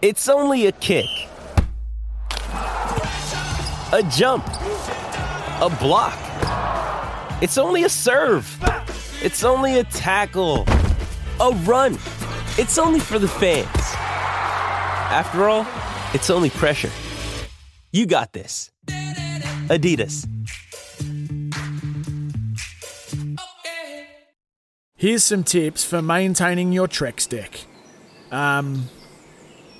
It's only a kick, a jump, a block. It's only a serve. It's only a tackle, a run. It's only for the fans. After all, it's only pressure. You got this. Adidas. Here's some tips for maintaining your Trex deck. Um,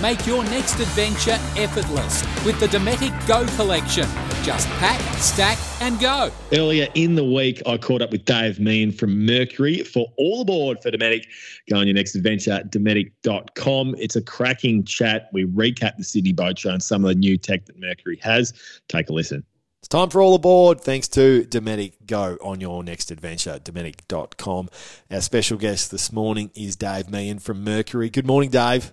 Make your next adventure effortless with the Dometic Go collection. Just pack, stack, and go. Earlier in the week, I caught up with Dave Meehan from Mercury for All Aboard for Dometic. Go on your next adventure, Dometic.com. It's a cracking chat. We recap the Sydney Boat Show and some of the new tech that Mercury has. Take a listen. It's time for all aboard. Thanks to Dometic. Go on your next adventure, Dometic.com. Our special guest this morning is Dave Meehan from Mercury. Good morning, Dave.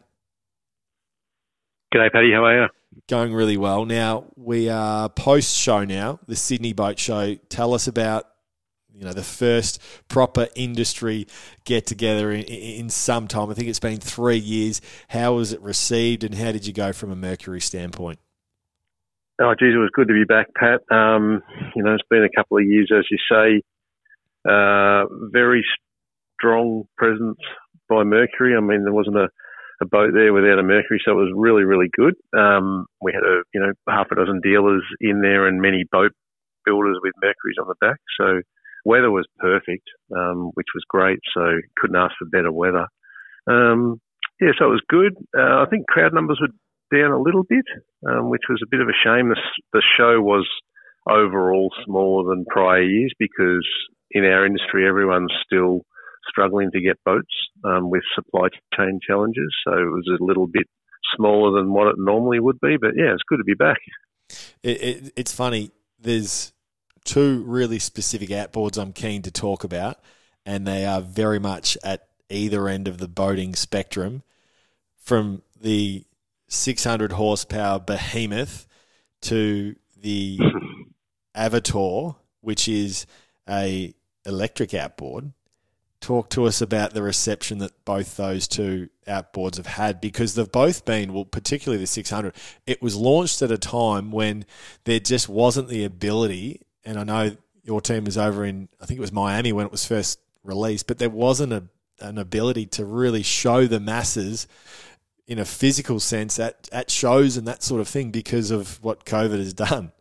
G'day, Paddy. How are you? Going really well. Now, we are post show now, the Sydney Boat Show. Tell us about you know the first proper industry get together in, in, some time. I think it's been three years. How was it received, and how did you go from a Mercury standpoint? Oh, geez, it was good to be back, Pat. Um, you know, it's been a couple of years, as you say. Uh, very strong presence by Mercury. I mean, there wasn't a a boat there without a Mercury, so it was really, really good. Um, we had a you know half a dozen dealers in there and many boat builders with Mercuries on the back. So weather was perfect, um, which was great. So couldn't ask for better weather. Um, yeah, so it was good. Uh, I think crowd numbers were down a little bit, um, which was a bit of a shame. The, the show was overall smaller than prior years because in our industry everyone's still struggling to get boats um, with supply chain challenges. So it was a little bit smaller than what it normally would be. But yeah, it's good to be back. It, it, it's funny. There's two really specific outboards I'm keen to talk about, and they are very much at either end of the boating spectrum. From the 600 horsepower behemoth to the Avator, which is a electric outboard, talk to us about the reception that both those two outboards have had because they've both been, well, particularly the 600. It was launched at a time when there just wasn't the ability, and I know your team was over in, I think it was Miami when it was first released, but there wasn't a, an ability to really show the masses in a physical sense at, at shows and that sort of thing because of what COVID has done.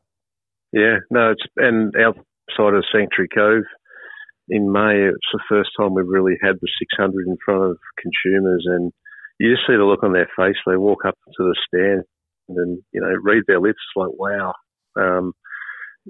Yeah, no, it's and outside of Sanctuary Cove, in May, it's the first time we've really had the 600 in front of consumers, and you just see the look on their face. They walk up to the stand and you know read their lips It's like, wow, um,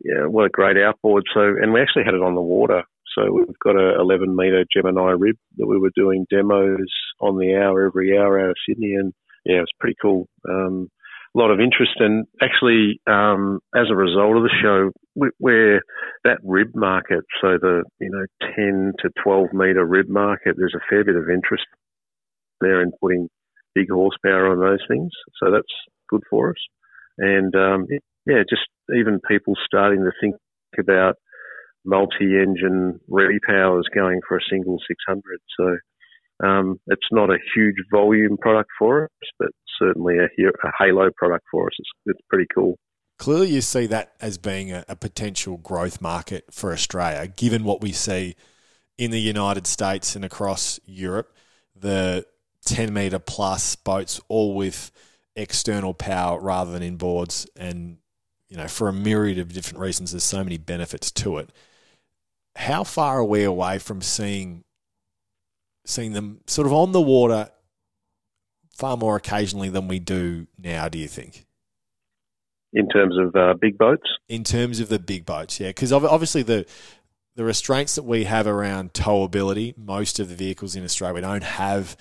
yeah, what a great outboard. So, and we actually had it on the water. So we've got a 11 meter Gemini rib that we were doing demos on the hour every hour out of Sydney, and yeah, it was pretty cool. Um, lot of interest. And actually, um, as a result of the show, where that rib market, so the you know 10 to 12 meter rib market, there's a fair bit of interest there in putting big horsepower on those things. So that's good for us. And um, yeah, just even people starting to think about multi-engine repowers going for a single 600. So um, it's not a huge volume product for us, but certainly a, a halo product for us. It's, it's, pretty cool. Clearly, you see that as being a, a potential growth market for Australia, given what we see in the United States and across Europe. The 10 metre plus boats, all with external power rather than inboards. And, you know, for a myriad of different reasons, there's so many benefits to it. How far are we away from seeing seeing them sort of on the water far more occasionally than we do now, do you think? In terms of uh, big boats? In terms of the big boats, yeah. Because obviously the the restraints that we have around towability, most of the vehicles in Australia, we don't have,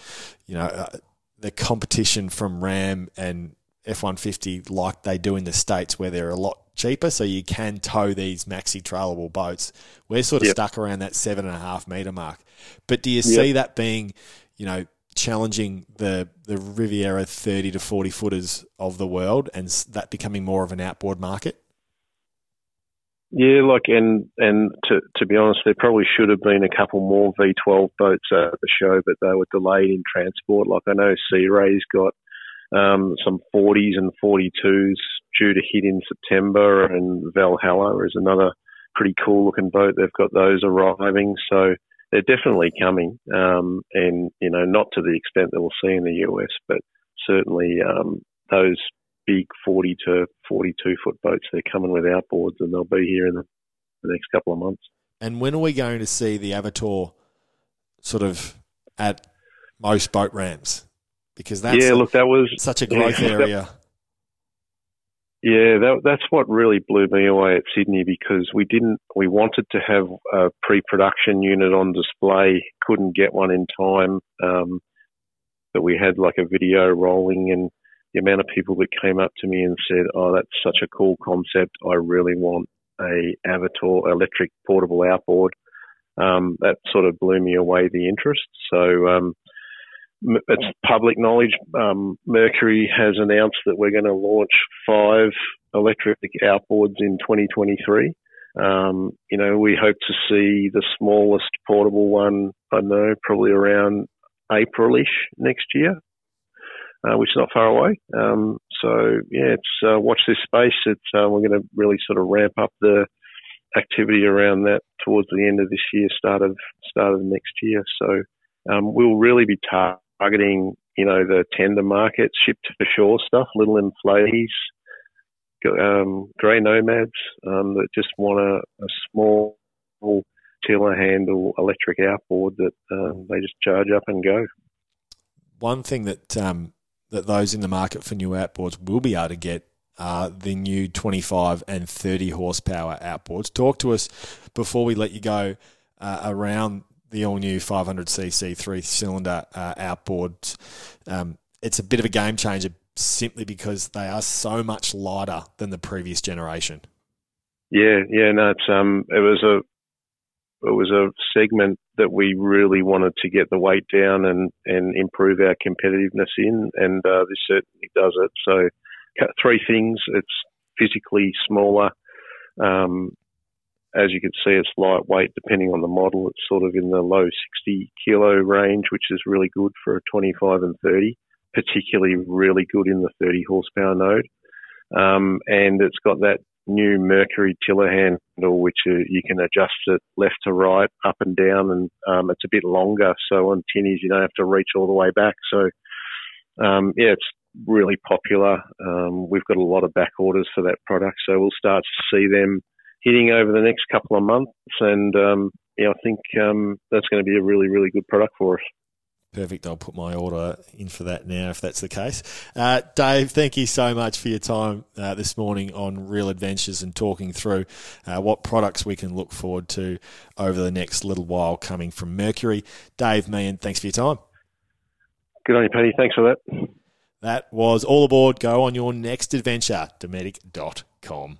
you know, uh, the competition from Ram and F-150 like they do in the States where they're a lot cheaper, so you can tow these maxi trailable boats. We're sort of yep. stuck around that seven and a half metre mark. But do you see that being, you know, challenging the the Riviera 30 to 40 footers of the world and that becoming more of an outboard market? Yeah, like and and to to be honest, there probably should have been a couple more V12 boats at the show, but they were delayed in transport. Like I know Sea Ray's got um, some 40s and 42s due to hit in September, and Valhalla is another pretty cool looking boat. They've got those arriving, so they're definitely coming, um, and you know not to the extent that we'll see in the US, but certainly um, those big 40 to 42 foot boats. They're coming with outboards and they'll be here in the, the next couple of months. And when are we going to see the Avator sort of at most boat ramps? Because that's yeah, look, that was such a growth yeah, area. That, yeah, that, that's what really blew me away at Sydney because we didn't, we wanted to have a pre-production unit on display, couldn't get one in time, um, but we had like a video rolling and the amount of people that came up to me and said, "Oh, that's such a cool concept. I really want a Avator electric portable outboard." Um, that sort of blew me away the interest. So um, it's public knowledge. Um, Mercury has announced that we're going to launch five electric outboards in 2023. Um, you know, we hope to see the smallest portable one, I know, probably around Aprilish next year uh, which is not far away. Um, so yeah, it's uh, watch this space. It's uh, we're going to really sort of ramp up the activity around that towards the end of this year, start of start of next year. So um, we'll really be targeting you know the tender market, ship to shore stuff, little inflaties, um, grey nomads um, that just want a, a small tiller handle electric outboard that um, they just charge up and go. One thing that um, that those in the market for new outboards will be able to get uh, the new 25 and 30 horsepower outboards. Talk to us before we let you go uh, around the all new 500cc three cylinder uh, outboards. Um, it's a bit of a game changer simply because they are so much lighter than the previous generation. Yeah, yeah, no, it's um, it was a it was a segment that we really wanted to get the weight down and, and improve our competitiveness in, and uh, this certainly does it. So, three things: it's physically smaller. Um, as you can see, it's lightweight. Depending on the model, it's sort of in the low 60 kilo range, which is really good for a 25 and 30. Particularly really good in the 30 horsepower node. Um, and it's got that new Mercury tiller handle, which uh, you can adjust it left to right, up and down, and um, it's a bit longer. So on tinnies, you don't have to reach all the way back. So um, yeah, it's really popular. Um, we've got a lot of back orders for that product, so we'll start to see them hitting over the next couple of months, and um, yeah, I think um, that's going to be a really, really good product for us. Perfect. I'll put my order in for that now if that's the case. Uh, Dave, thank you so much for your time uh, this morning on Real Adventures and talking through uh, what products we can look forward to over the next little while coming from Mercury. Dave Meehan, thanks for your time. Good on you, Paddy. Thanks for that. That was all aboard. Go on your next adventure, Dometic.com.